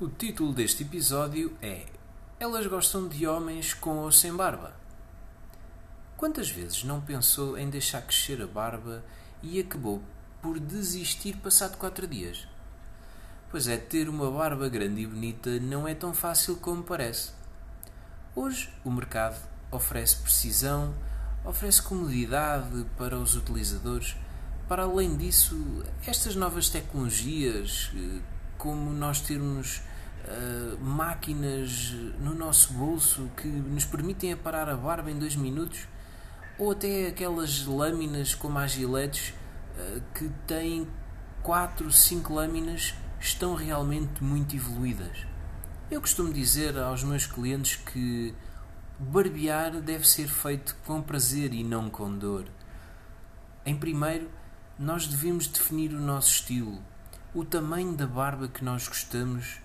O título deste episódio é Elas gostam de homens com ou sem barba? Quantas vezes não pensou em deixar crescer a barba e acabou por desistir passado quatro dias? Pois é, ter uma barba grande e bonita não é tão fácil como parece. Hoje o mercado oferece precisão, oferece comodidade para os utilizadores. Para além disso, estas novas tecnologias, eh, como nós termos uh, máquinas no nosso bolso que nos permitem aparar a barba em dois minutos, ou até aquelas lâminas como as giletes uh, que têm 4, 5 lâminas, estão realmente muito evoluídas. Eu costumo dizer aos meus clientes que barbear deve ser feito com prazer e não com dor. Em primeiro, nós devemos definir o nosso estilo, o tamanho da barba que nós gostamos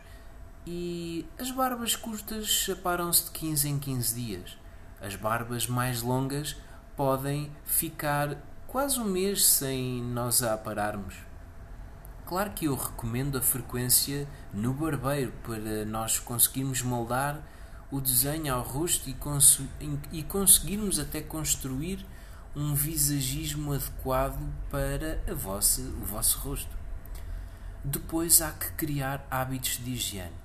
e as barbas curtas aparam-se de 15 em 15 dias. As barbas mais longas podem ficar quase um mês sem nós a apararmos. Claro que eu recomendo a frequência no barbeiro para nós conseguirmos moldar o desenho ao rosto e, cons e conseguirmos até construir um visagismo adequado para a vossa, o vosso rosto. Depois há que criar hábitos de higiene.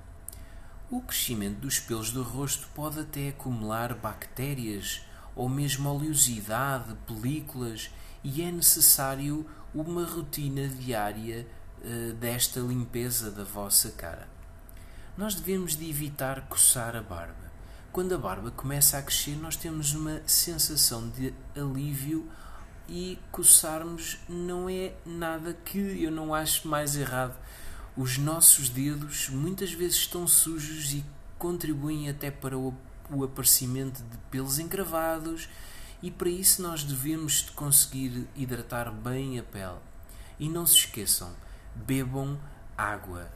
O crescimento dos pelos do rosto pode até acumular bactérias ou mesmo oleosidade, películas, e é necessário uma rotina diária uh, desta limpeza da vossa cara. Nós devemos de evitar coçar a barba. Quando a barba começa a crescer, nós temos uma sensação de alívio e coçarmos não é nada que eu não acho mais errado. Os nossos dedos muitas vezes estão sujos e contribuem até para o, o aparecimento de pelos encravados e para isso nós devemos de conseguir hidratar bem a pele. E não se esqueçam, bebam água,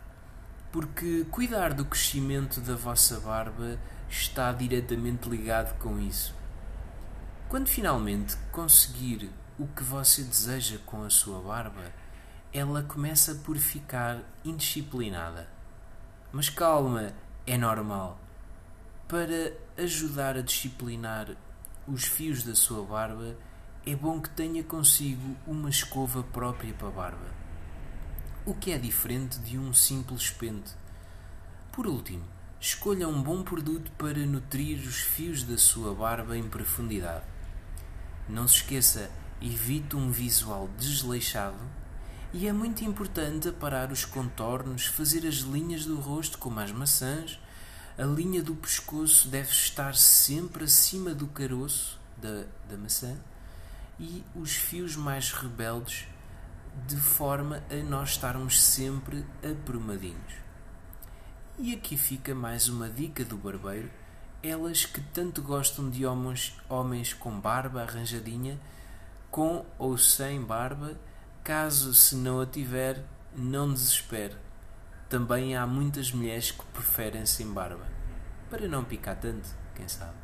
porque cuidar do crescimento da vossa barba está diretamente ligado com isso. Quando finalmente conseguir o que você deseja com a sua barba, ela começa por ficar indisciplinada. Mas calma, é normal. Para ajudar a disciplinar os fios da sua barba, é bom que tenha consigo uma escova própria para a barba. O que é diferente de um simples pente. Por último, escolha um bom produto para nutrir os fios da sua barba em profundidade. Não se esqueça, evite um visual desleixado e é muito importante aparar os contornos, fazer as linhas do rosto como as maçãs. A linha do pescoço deve estar sempre acima do caroço da, da maçã e os fios mais rebeldes de forma a nós estarmos sempre aprumadinhos. E aqui fica mais uma dica do barbeiro. Elas que tanto gostam de homens, homens com barba arranjadinha, com ou sem barba, caso se não a tiver, não desespere. Também há muitas mulheres que preferem sem barba, para não picar tanto, quem sabe.